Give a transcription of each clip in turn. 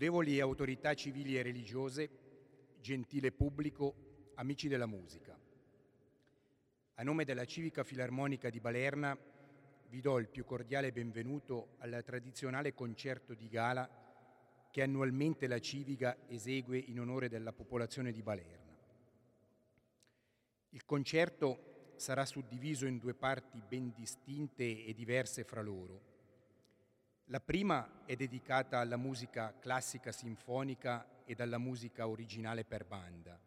Lodevoli autorità civili e religiose, gentile pubblico, amici della musica. A nome della Civica Filarmonica di Balerna vi do il più cordiale benvenuto al tradizionale concerto di gala che annualmente la Civica esegue in onore della popolazione di Balerna. Il concerto sarà suddiviso in due parti ben distinte e diverse fra loro la prima è dedicata alla musica classica sinfonica ed alla musica originale per banda,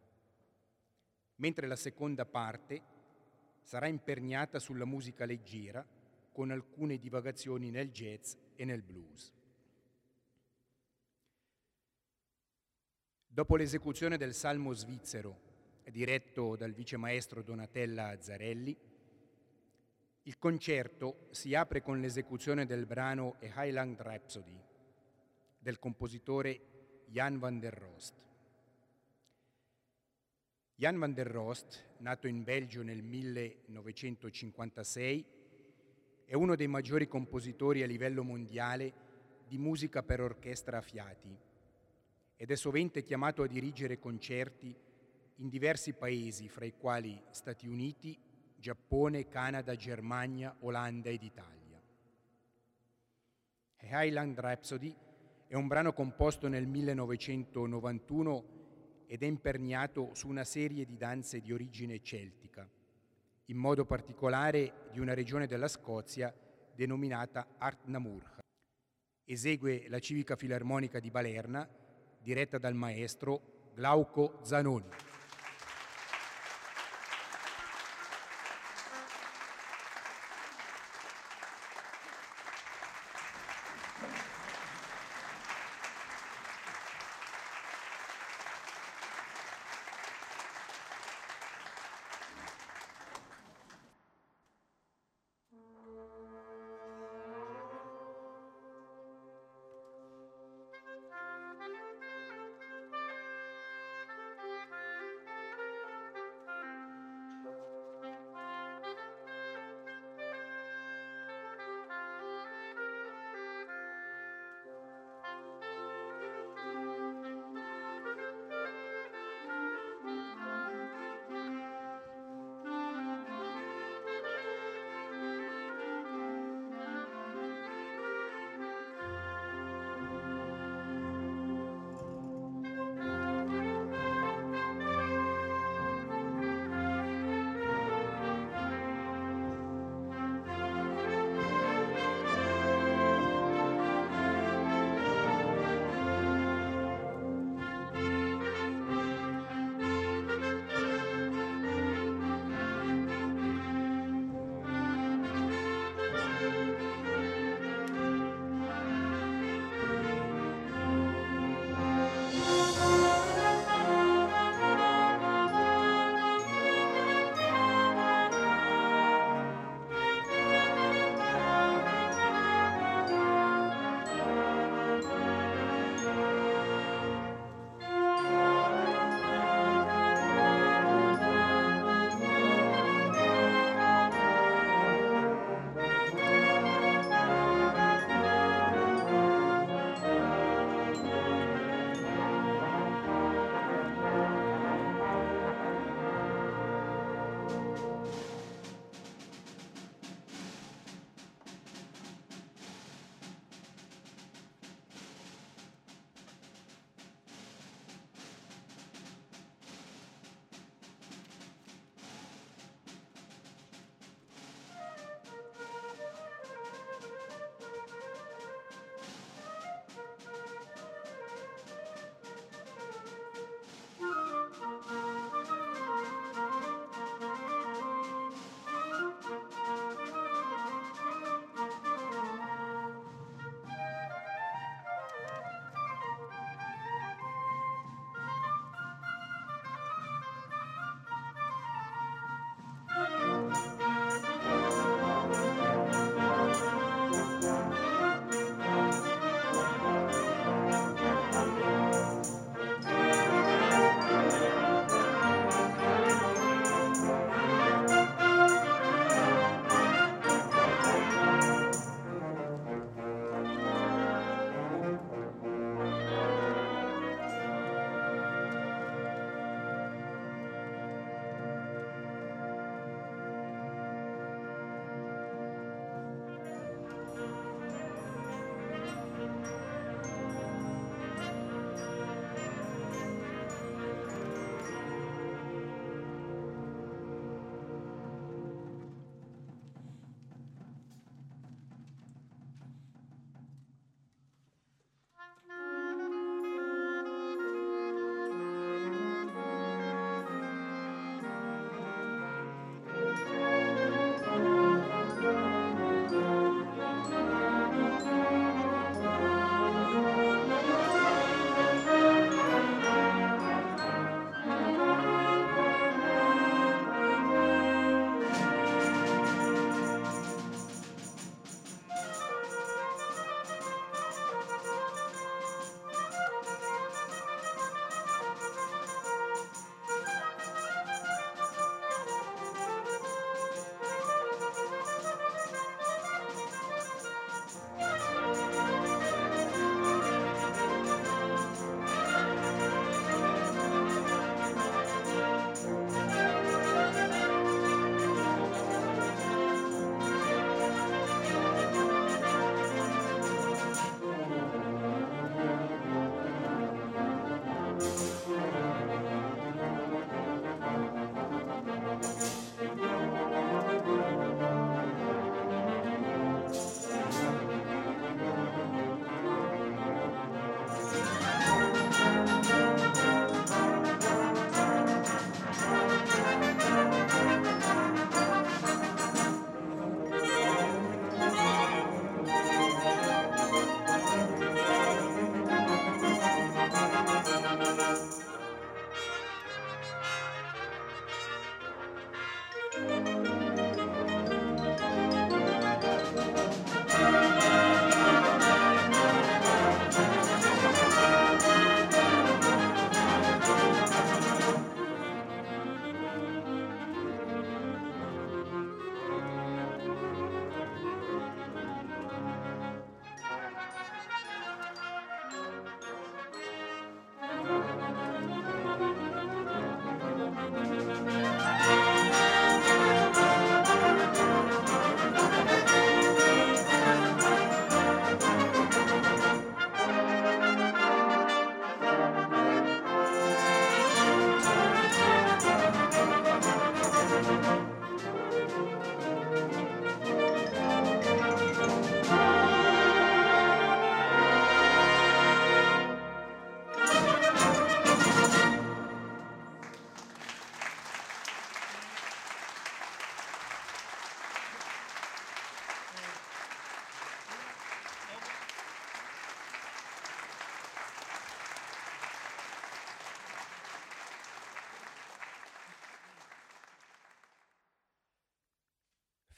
mentre la seconda parte sarà imperniata sulla musica leggera con alcune divagazioni nel jazz e nel blues. Dopo l'esecuzione del Salmo svizzero, diretto dal vicemaestro Donatella Azzarelli, il concerto si apre con l'esecuzione del brano A Highland Rhapsody del compositore Jan van der Rost. Jan van der Rost, nato in Belgio nel 1956, è uno dei maggiori compositori a livello mondiale di musica per orchestra a fiati ed è sovente chiamato a dirigere concerti in diversi paesi, fra i quali Stati Uniti, Giappone, Canada, Germania, Olanda ed Italia. Highland Rhapsody è un brano composto nel 1991 ed è imperniato su una serie di danze di origine celtica, in modo particolare di una regione della Scozia denominata Art Namurcha. Esegue la Civica Filarmonica di Balerna, diretta dal maestro Glauco Zanoni.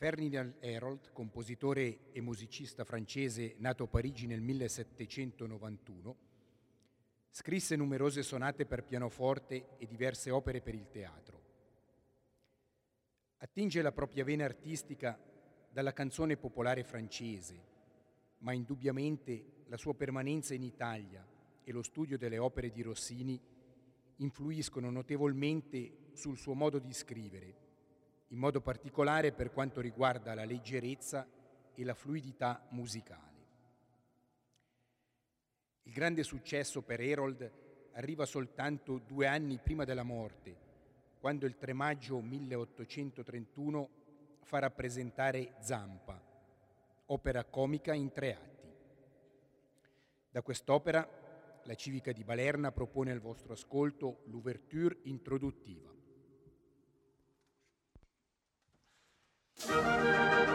Ferdinand Herold, compositore e musicista francese nato a Parigi nel 1791, scrisse numerose sonate per pianoforte e diverse opere per il teatro. Attinge la propria vena artistica dalla canzone popolare francese, ma indubbiamente la sua permanenza in Italia e lo studio delle opere di Rossini influiscono notevolmente sul suo modo di scrivere in modo particolare per quanto riguarda la leggerezza e la fluidità musicale. Il grande successo per Herold arriva soltanto due anni prima della morte, quando il 3 maggio 1831 fa rappresentare Zampa, opera comica in tre atti. Da quest'opera la Civica di Balerna propone al vostro ascolto l'ouverture introduttiva. Música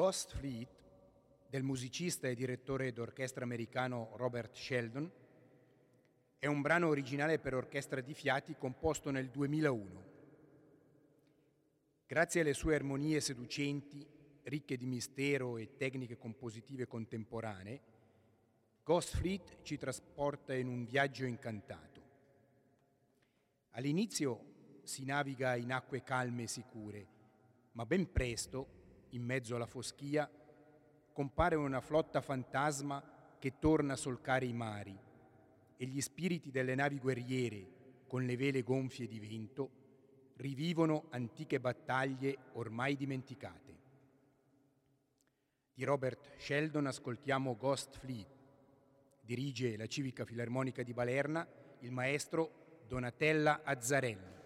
Ghost Fleet del musicista e direttore d'orchestra americano Robert Sheldon è un brano originale per orchestra di fiati composto nel 2001. Grazie alle sue armonie seducenti, ricche di mistero e tecniche compositive contemporanee, Ghost Fleet ci trasporta in un viaggio incantato. All'inizio si naviga in acque calme e sicure, ma ben presto, in mezzo alla foschia, compare una flotta fantasma che torna a solcare i mari e gli spiriti delle navi guerriere, con le vele gonfie di vento, rivivono antiche battaglie ormai dimenticate. Di Robert Sheldon ascoltiamo Ghost Fleet. Dirige la Civica Filarmonica di Balerna il maestro Donatella Azzarelli.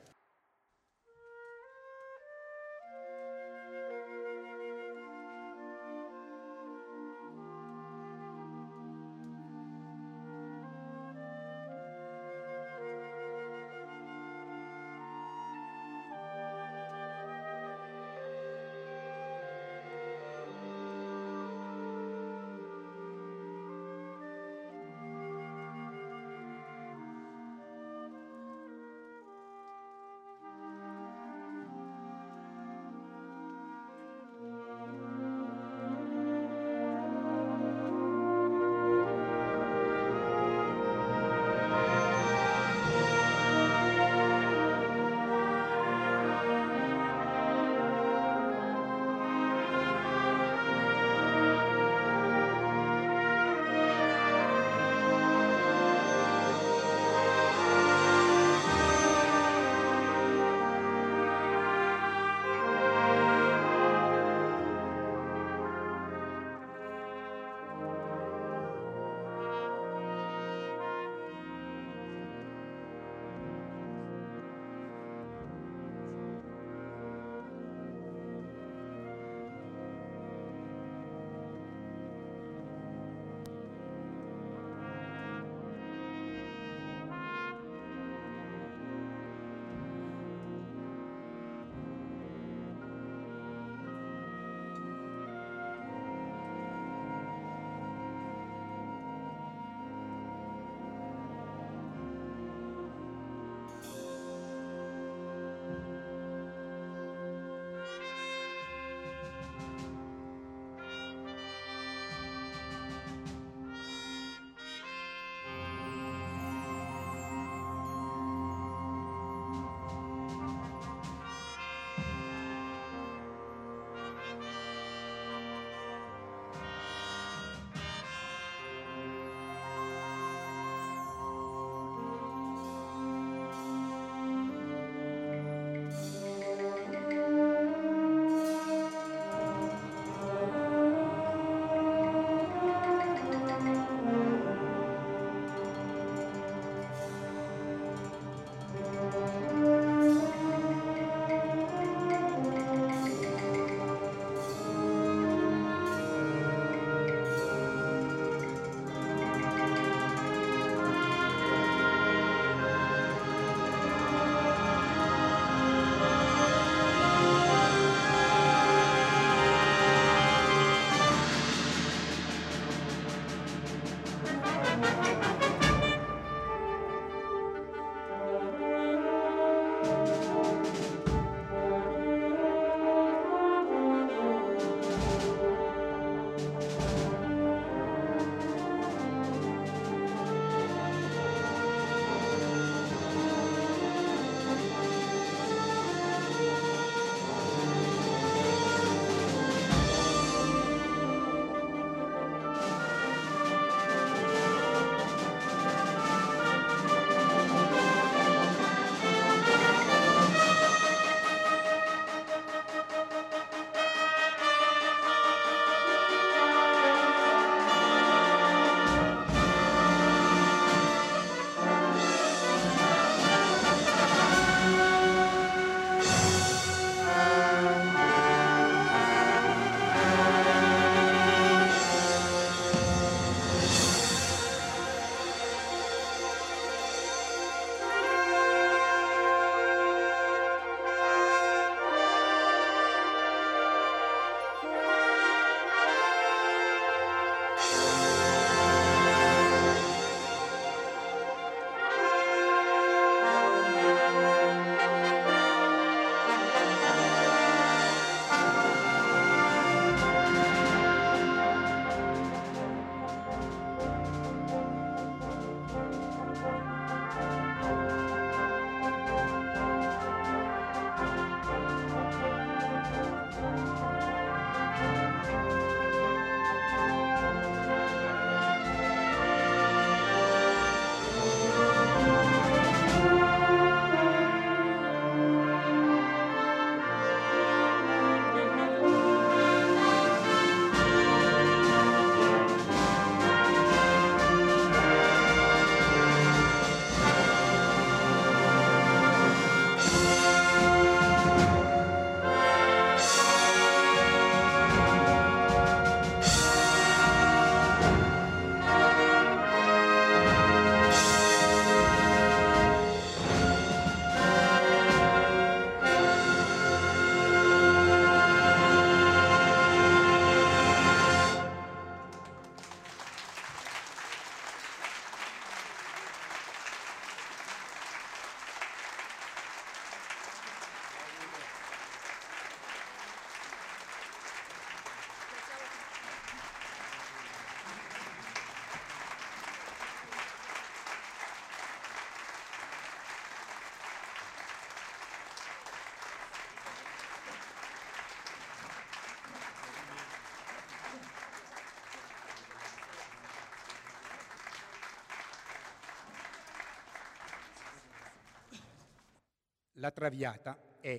La Traviata è,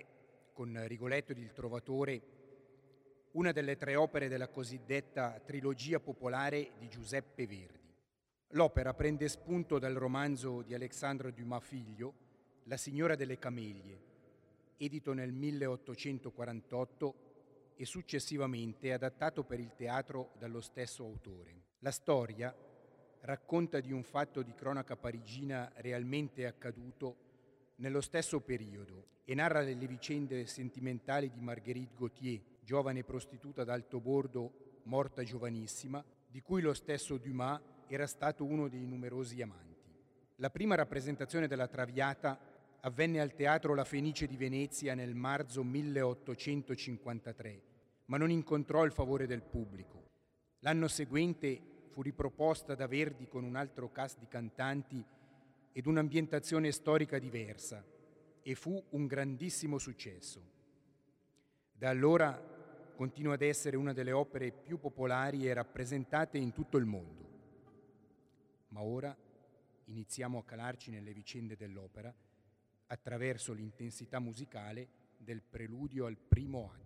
con Rigoletto ed il Trovatore, una delle tre opere della cosiddetta trilogia popolare di Giuseppe Verdi. L'opera prende spunto dal romanzo di Alexandre Dumas figlio, La signora delle cameglie, edito nel 1848 e successivamente adattato per il teatro dallo stesso autore. La storia racconta di un fatto di cronaca parigina realmente accaduto nello stesso periodo e narra le vicende sentimentali di Marguerite Gauthier, giovane prostituta d'alto bordo morta giovanissima, di cui lo stesso Dumas era stato uno dei numerosi amanti. La prima rappresentazione della Traviata avvenne al Teatro La Fenice di Venezia nel marzo 1853, ma non incontrò il favore del pubblico. L'anno seguente fu riproposta da Verdi con un altro cast di cantanti ed un'ambientazione storica diversa e fu un grandissimo successo. Da allora continua ad essere una delle opere più popolari e rappresentate in tutto il mondo. Ma ora iniziamo a calarci nelle vicende dell'opera attraverso l'intensità musicale del preludio al primo atto.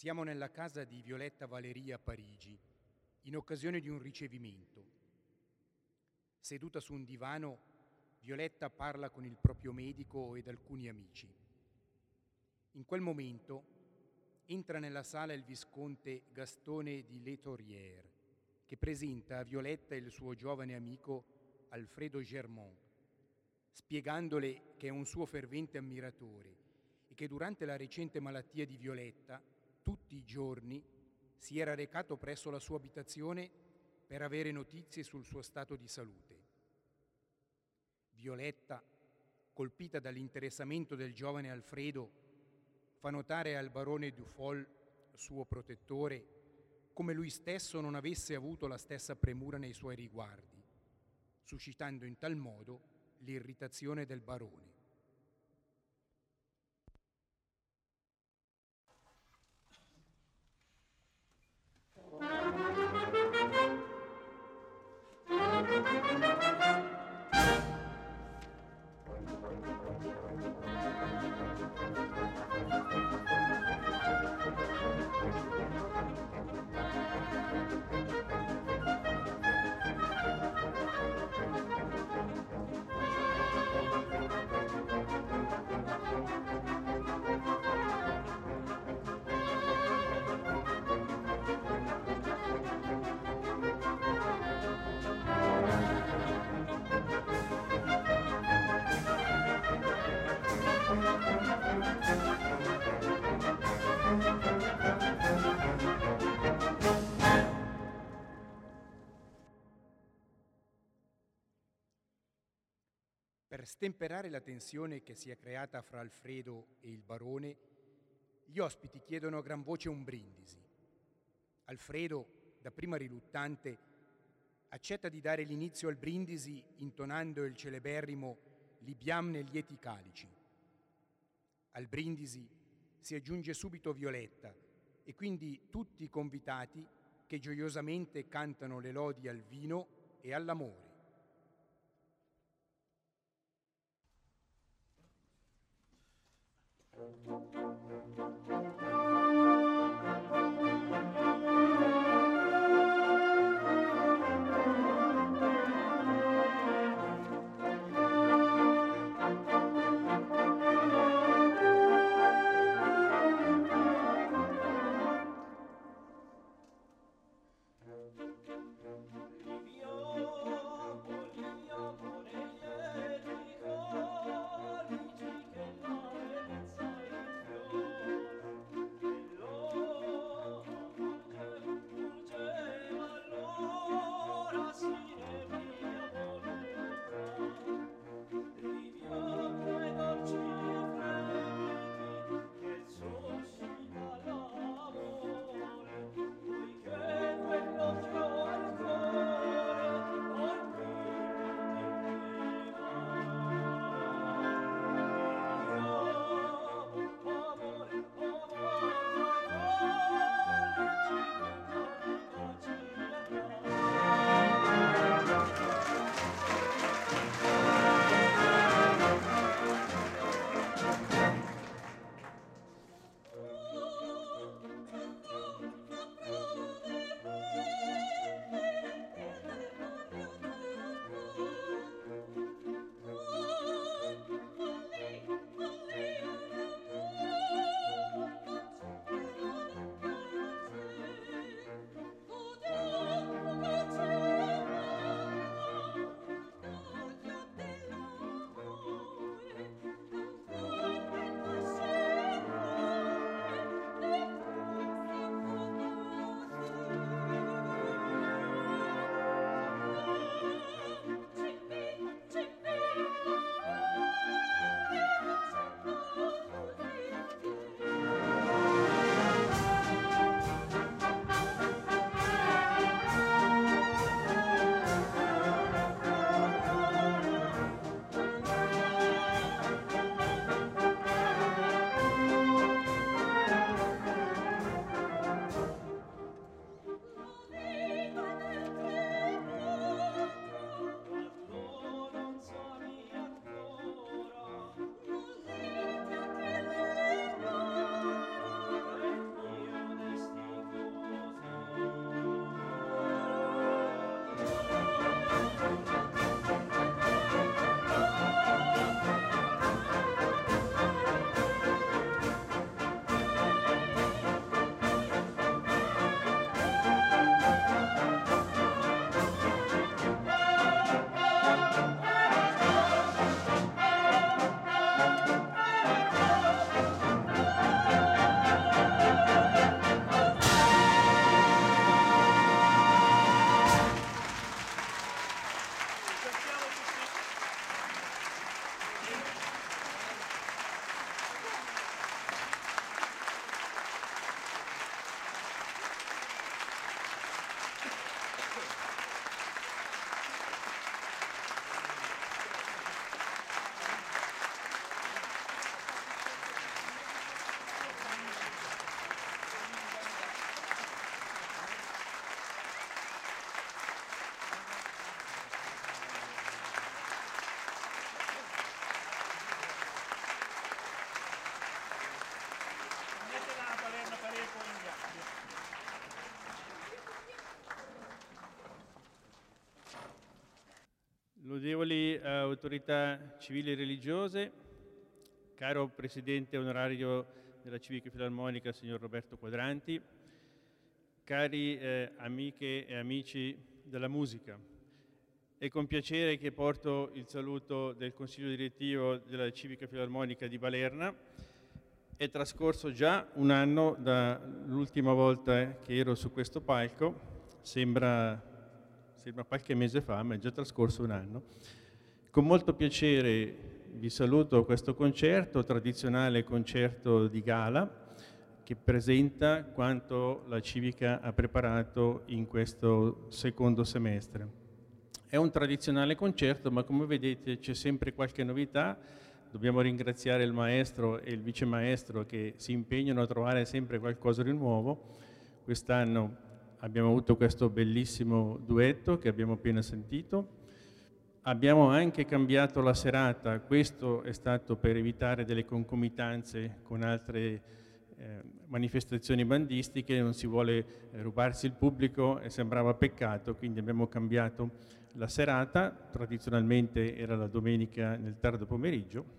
Siamo nella casa di Violetta Valeria a Parigi, in occasione di un ricevimento. Seduta su un divano, Violetta parla con il proprio medico ed alcuni amici. In quel momento entra nella sala il visconte Gastone di Letorière, che presenta a Violetta il suo giovane amico Alfredo Germont, spiegandole che è un suo fervente ammiratore e che durante la recente malattia di Violetta tutti i giorni si era recato presso la sua abitazione per avere notizie sul suo stato di salute. Violetta, colpita dall'interessamento del giovane Alfredo, fa notare al barone Dufol, suo protettore, come lui stesso non avesse avuto la stessa premura nei suoi riguardi, suscitando in tal modo l'irritazione del barone. Stemperare la tensione che si è creata fra Alfredo e il barone, gli ospiti chiedono a gran voce un brindisi. Alfredo, dapprima riluttante, accetta di dare l'inizio al brindisi intonando il celeberrimo Libiam negli lieti calici. Al brindisi si aggiunge subito Violetta e quindi tutti i convitati che gioiosamente cantano le lodi al vino e all'amore. Lodevoli eh, autorità civili e religiose, caro Presidente onorario della Civica Filarmonica, signor Roberto Quadranti, cari eh, amiche e amici della musica, è con piacere che porto il saluto del Consiglio direttivo della Civica Filarmonica di Balerna. È trascorso già un anno dall'ultima volta che ero su questo palco, sembra sembra qualche mese fa, ma è già trascorso un anno. Con molto piacere vi saluto a questo concerto, tradizionale concerto di gala, che presenta quanto la Civica ha preparato in questo secondo semestre. È un tradizionale concerto, ma come vedete c'è sempre qualche novità. Dobbiamo ringraziare il maestro e il vicemaestro che si impegnano a trovare sempre qualcosa di nuovo. Quest'anno abbiamo avuto questo bellissimo duetto che abbiamo appena sentito. Abbiamo anche cambiato la serata, questo è stato per evitare delle concomitanze con altre eh, manifestazioni bandistiche, non si vuole eh, rubarsi il pubblico e sembrava peccato, quindi abbiamo cambiato la serata, tradizionalmente era la domenica nel tardo pomeriggio.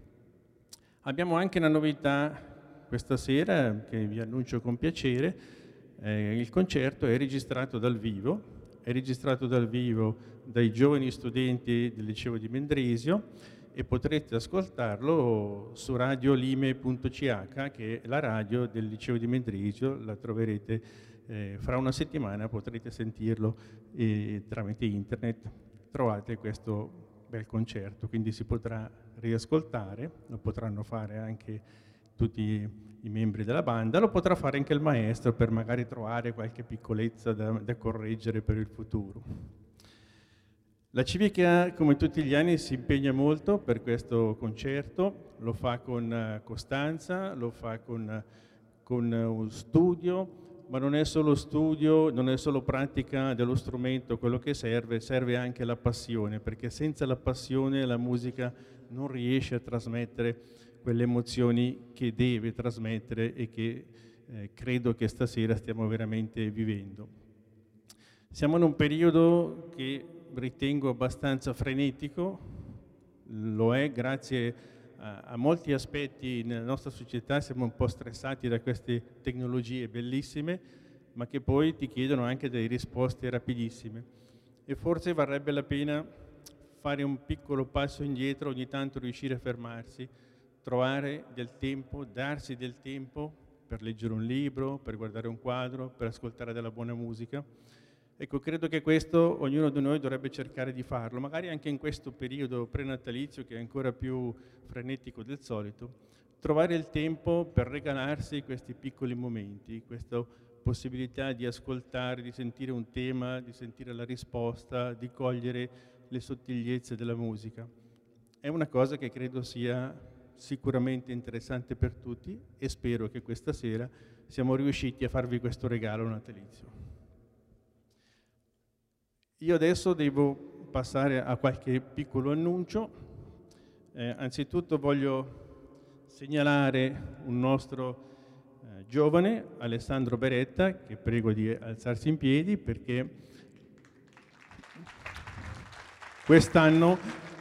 Abbiamo anche una novità questa sera che vi annuncio con piacere, eh, il concerto è registrato dal vivo, è registrato dal vivo dai giovani studenti del liceo di Mendrisio e potrete ascoltarlo su radiolime.ch che è la radio del liceo di Mendrisio, la troverete eh, fra una settimana, potrete sentirlo eh, tramite internet, trovate questo bel concerto, quindi si potrà riascoltare, lo potranno fare anche tutti i membri della banda, lo potrà fare anche il maestro per magari trovare qualche piccolezza da, da correggere per il futuro. La Civica, come tutti gli anni, si impegna molto per questo concerto, lo fa con eh, costanza, lo fa con, con uno studio, ma non è solo studio, non è solo pratica dello strumento quello che serve, serve anche la passione, perché senza la passione la musica non riesce a trasmettere quelle emozioni che deve trasmettere e che eh, credo che stasera stiamo veramente vivendo. Siamo in un periodo che ritengo abbastanza frenetico, lo è grazie a, a molti aspetti nella nostra società, siamo un po' stressati da queste tecnologie bellissime, ma che poi ti chiedono anche delle risposte rapidissime. E forse varrebbe la pena fare un piccolo passo indietro, ogni tanto riuscire a fermarsi trovare del tempo, darsi del tempo per leggere un libro, per guardare un quadro, per ascoltare della buona musica. Ecco, credo che questo ognuno di noi dovrebbe cercare di farlo, magari anche in questo periodo prenatalizio che è ancora più frenetico del solito, trovare il tempo per regalarsi questi piccoli momenti, questa possibilità di ascoltare, di sentire un tema, di sentire la risposta, di cogliere le sottigliezze della musica. È una cosa che credo sia sicuramente interessante per tutti e spero che questa sera siamo riusciti a farvi questo regalo natalizio. Io adesso devo passare a qualche piccolo annuncio. Eh, anzitutto voglio segnalare un nostro eh, giovane, Alessandro Beretta, che prego di alzarsi in piedi perché quest'anno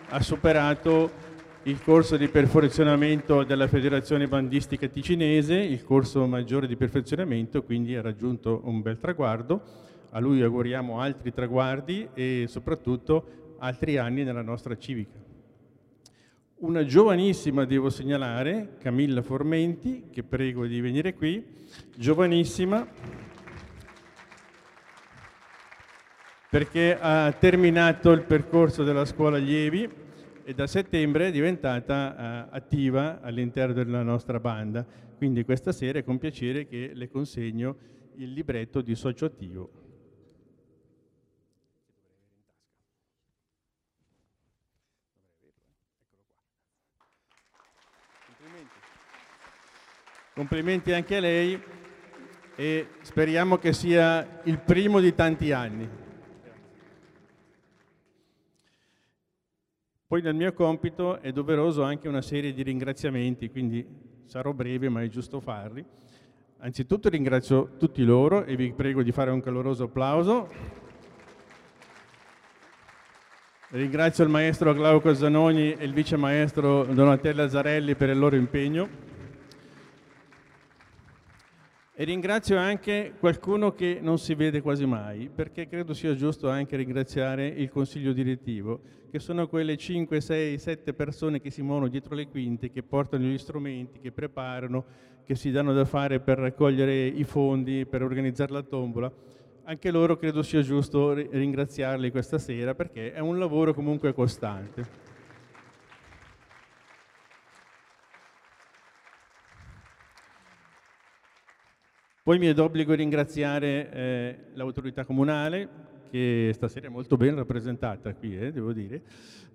ha superato il corso di perfezionamento della Federazione Bandistica Ticinese, il corso maggiore di perfezionamento, quindi ha raggiunto un bel traguardo. A lui auguriamo altri traguardi e soprattutto altri anni nella nostra civica. Una giovanissima, devo segnalare, Camilla Formenti, che prego di venire qui, giovanissima, perché ha terminato il percorso della scuola allievi e da settembre è diventata uh, attiva all'interno della nostra banda. Quindi questa sera è con piacere che le consegno il libretto di socio attivo. Complimenti anche a lei e speriamo che sia il primo di tanti anni. Poi nel mio compito è doveroso anche una serie di ringraziamenti, quindi sarò breve ma è giusto farli. Anzitutto ringrazio tutti loro e vi prego di fare un caloroso applauso. Ringrazio il maestro Glauco Zanoni e il vice maestro Donatella Zarelli per il loro impegno. E ringrazio anche qualcuno che non si vede quasi mai, perché credo sia giusto anche ringraziare il consiglio direttivo, che sono quelle 5, 6, 7 persone che si muovono dietro le quinte, che portano gli strumenti, che preparano, che si danno da fare per raccogliere i fondi, per organizzare la tombola. Anche loro credo sia giusto ringraziarli questa sera perché è un lavoro comunque costante. Poi mi è d'obbligo ringraziare eh, l'autorità comunale, che stasera è molto ben rappresentata qui, eh, devo dire,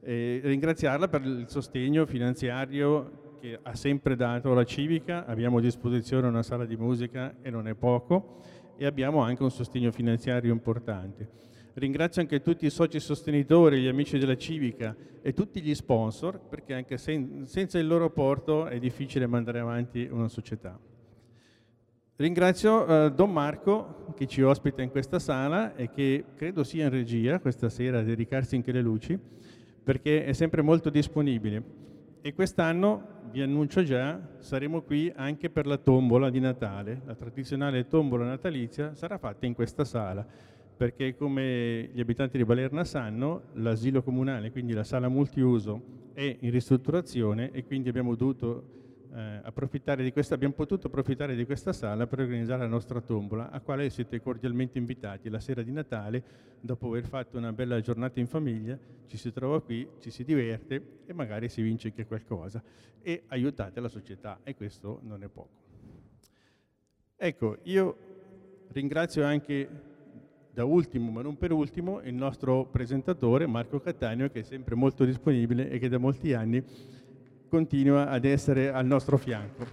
e ringraziarla per il sostegno finanziario che ha sempre dato alla civica. Abbiamo a disposizione una sala di musica e non è poco, e abbiamo anche un sostegno finanziario importante. Ringrazio anche tutti i soci sostenitori, gli amici della civica e tutti gli sponsor, perché anche sen- senza il loro apporto è difficile mandare avanti una società. Ringrazio eh, Don Marco che ci ospita in questa sala e che credo sia in regia questa sera a dedicarsi anche le luci perché è sempre molto disponibile. E quest'anno, vi annuncio già, saremo qui anche per la tombola di Natale. La tradizionale tombola natalizia sarà fatta in questa sala perché come gli abitanti di Balerna sanno, l'asilo comunale, quindi la sala multiuso, è in ristrutturazione e quindi abbiamo dovuto eh, approfittare di questa, abbiamo potuto approfittare di questa sala per organizzare la nostra tombola, a quale siete cordialmente invitati la sera di Natale, dopo aver fatto una bella giornata in famiglia, ci si trova qui, ci si diverte e magari si vince anche qualcosa e aiutate la società e questo non è poco. Ecco, io ringrazio anche da ultimo, ma non per ultimo, il nostro presentatore Marco Cattaneo, che è sempre molto disponibile e che da molti anni continua ad essere al nostro fianco.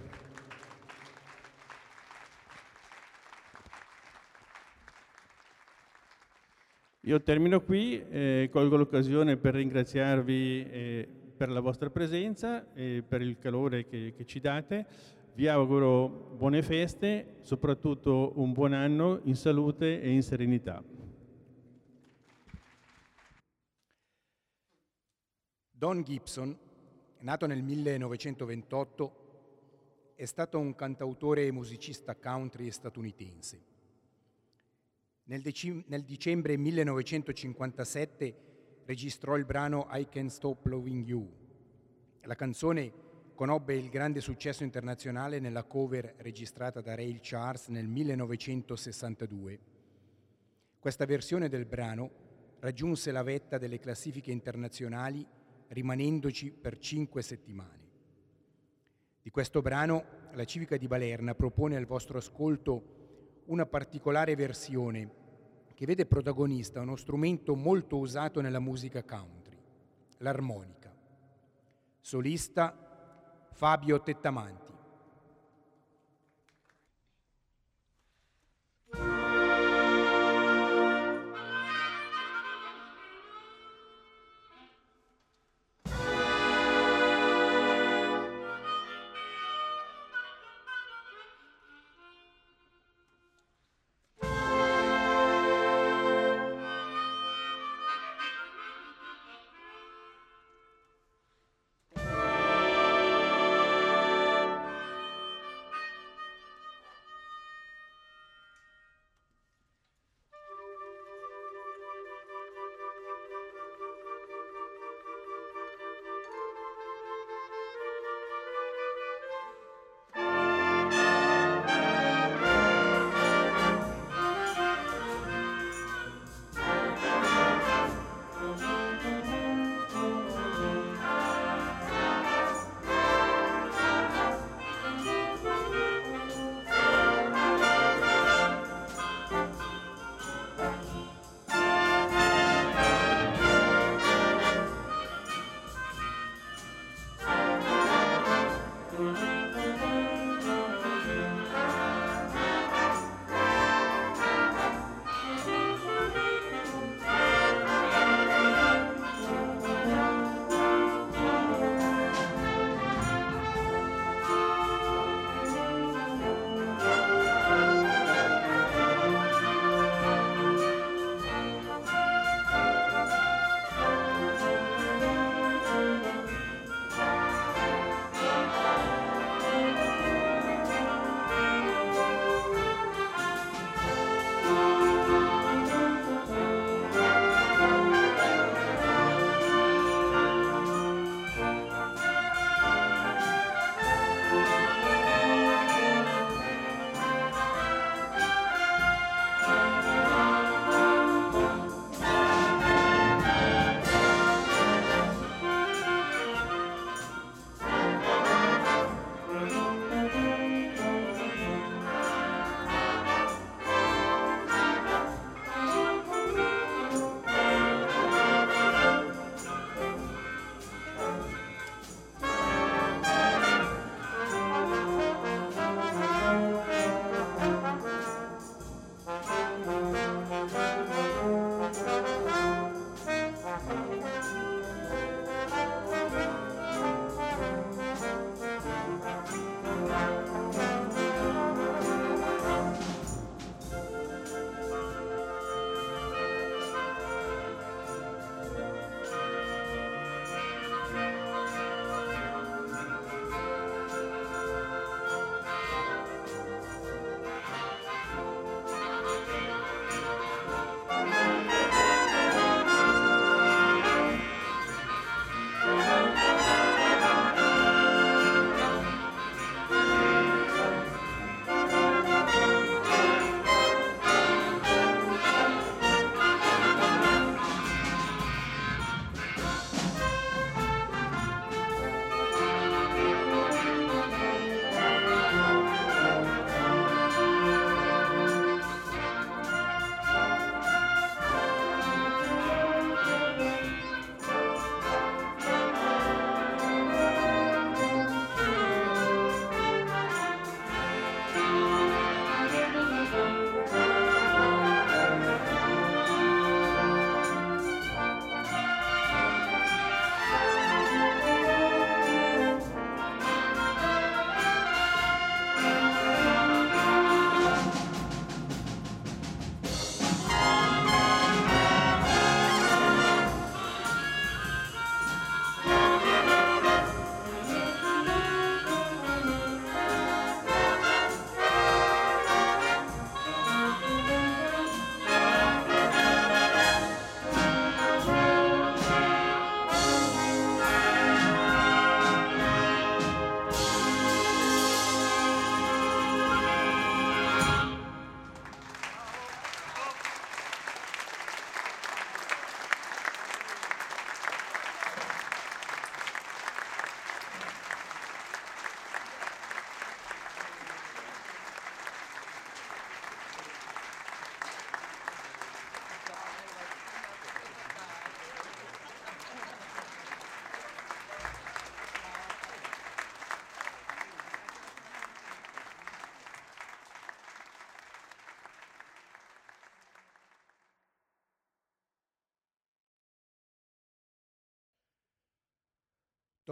Io termino qui, eh, colgo l'occasione per ringraziarvi eh, per la vostra presenza e per il calore che, che ci date. Vi auguro buone feste, soprattutto un buon anno in salute e in serenità. Don Gibson Nato nel 1928, è stato un cantautore e musicista country statunitense. Nel, dec- nel, dicembre 1957 registrò il brano I Can't Stop Loving You. La canzone conobbe il grande successo internazionale nella cover registrata da Ray Charles nel 1962. Questa versione del brano raggiunse la vetta delle classifiche internazionali rimanendoci per cinque settimane. Di questo brano la Civica di Balerna propone al vostro ascolto una particolare versione che vede protagonista uno strumento molto usato nella musica country, l'armonica. Solista Fabio Tettamanti.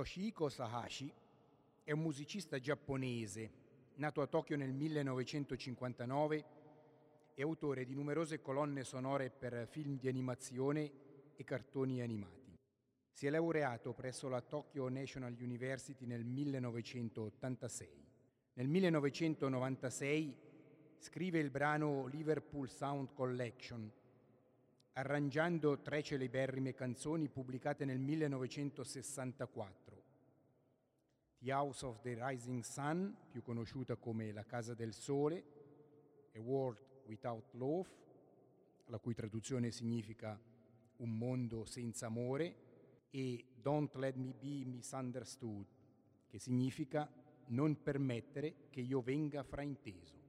Toshiko Sahashi è un musicista giapponese, nato a Tokyo nel 1959 e autore di numerose colonne sonore per film di animazione e cartoni animati. Si è laureato presso la Tokyo National University nel 1986. Nel 1996 scrive il brano Liverpool Sound Collection, arrangiando tre celeberrime canzoni pubblicate nel 1964. The House of the Rising Sun, più conosciuta come La Casa del Sole, A World Without Love, la cui traduzione significa Un mondo senza amore, e Don't Let Me Be Misunderstood, che significa Non permettere che io venga frainteso.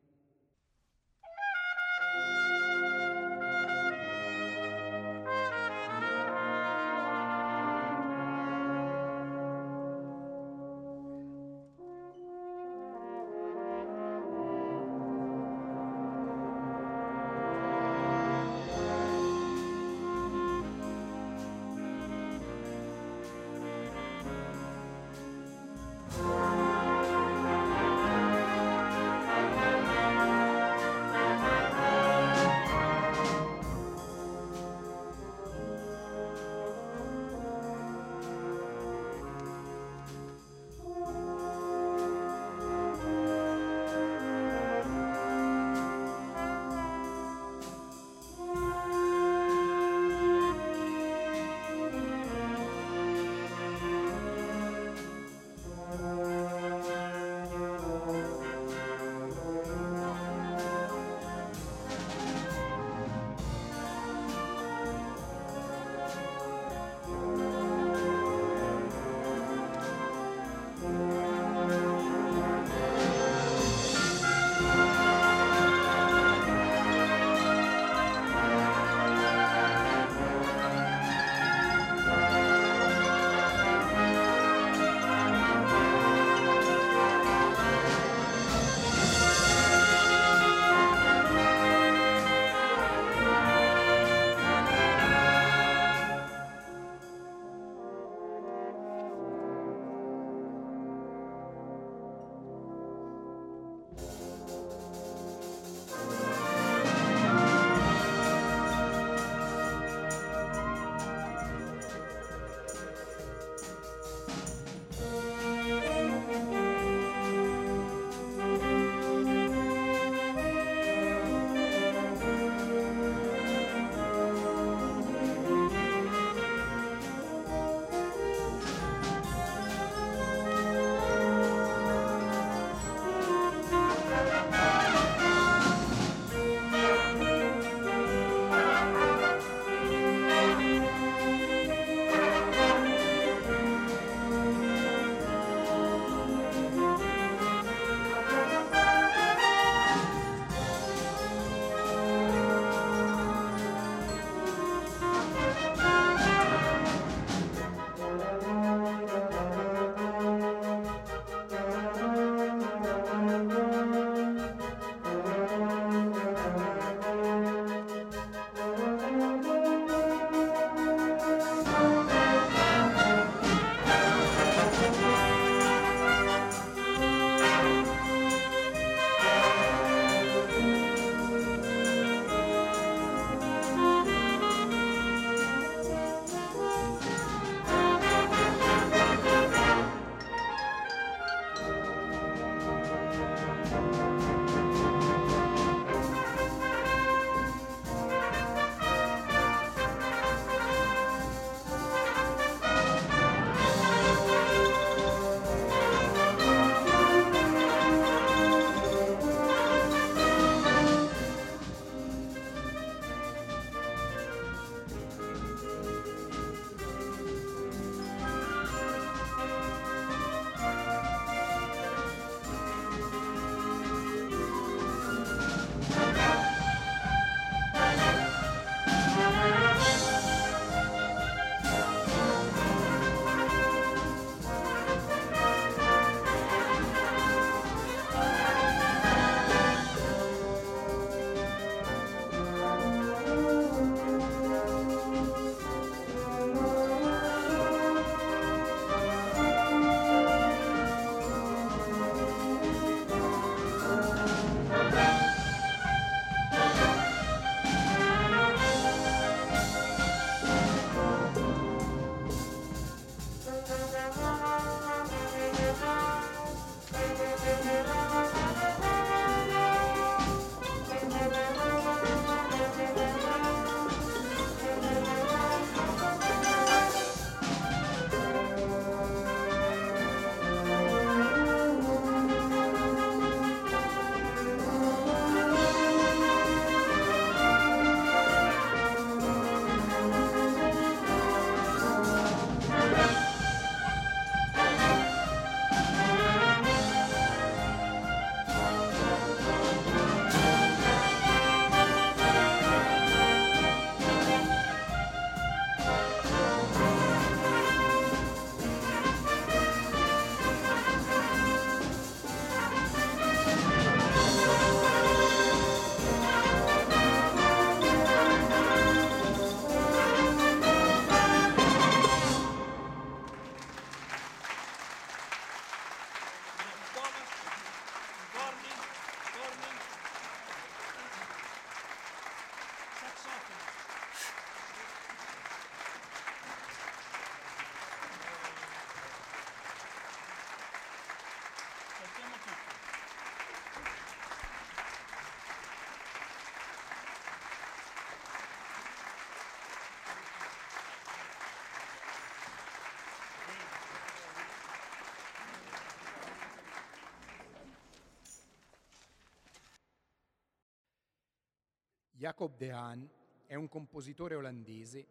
Jacob de Haan è un compositore olandese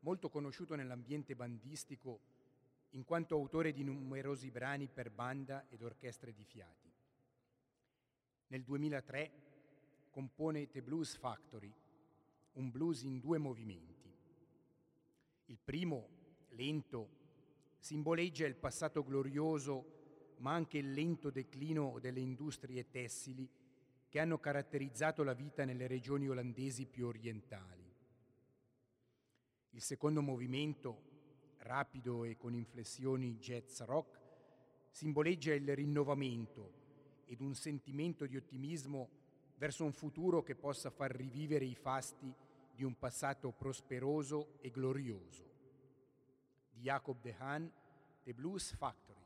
molto conosciuto nell'ambiente bandistico in quanto autore di numerosi brani per banda ed orchestre di fiati. Nel 2003 compone The Blues Factory, un blues in due movimenti. Il primo, lento, simboleggia il passato glorioso, ma anche il lento declino delle industrie tessili che hanno caratterizzato la vita nelle regioni olandesi più orientali. Il secondo movimento, rapido e con inflessioni jazz rock, simboleggia il rinnovamento ed un sentimento di ottimismo verso un futuro che possa far rivivere i fasti di un passato prosperoso e glorioso. Di Jacob de Haan, The Blues Factory.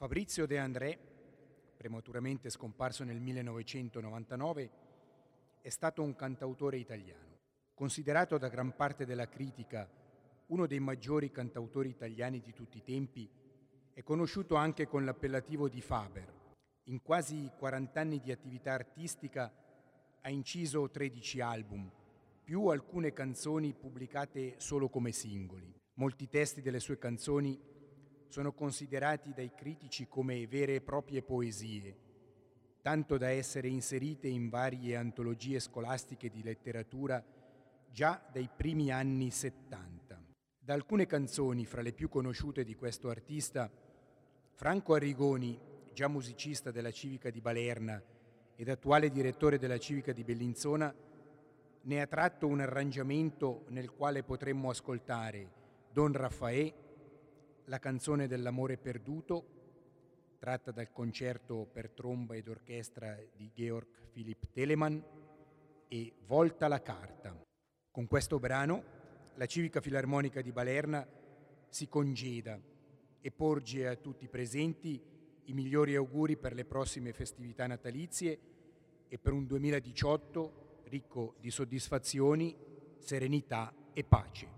Fabrizio De André, prematuramente scomparso nel 1999, è stato un cantautore italiano, considerato da gran parte della critica uno dei maggiori cantautori italiani di tutti i tempi, è conosciuto anche con l'appellativo di Faber. In quasi 40 anni di attività artistica ha inciso 13 album, più alcune canzoni pubblicate solo come singoli. Molti testi delle sue canzoni sono considerati dai critici come vere e proprie poesie, tanto da essere inserite in varie antologie scolastiche di letteratura già dai primi anni 70. Da alcune canzoni, fra le più conosciute di questo artista, Franco Arrigoni, già musicista della Civica di Balerna ed attuale direttore della Civica di Bellinzona, ne ha tratto un arrangiamento nel quale potremmo ascoltare Don Raffaele la canzone dell'amore perduto, tratta dal concerto per tromba ed orchestra di Georg Philipp Telemann, e Volta la carta. Con questo brano la Civica Filarmonica di Balerna si congeda e porge a tutti i presenti i migliori auguri per le prossime festività natalizie e per un 2018 ricco di soddisfazioni, serenità e pace.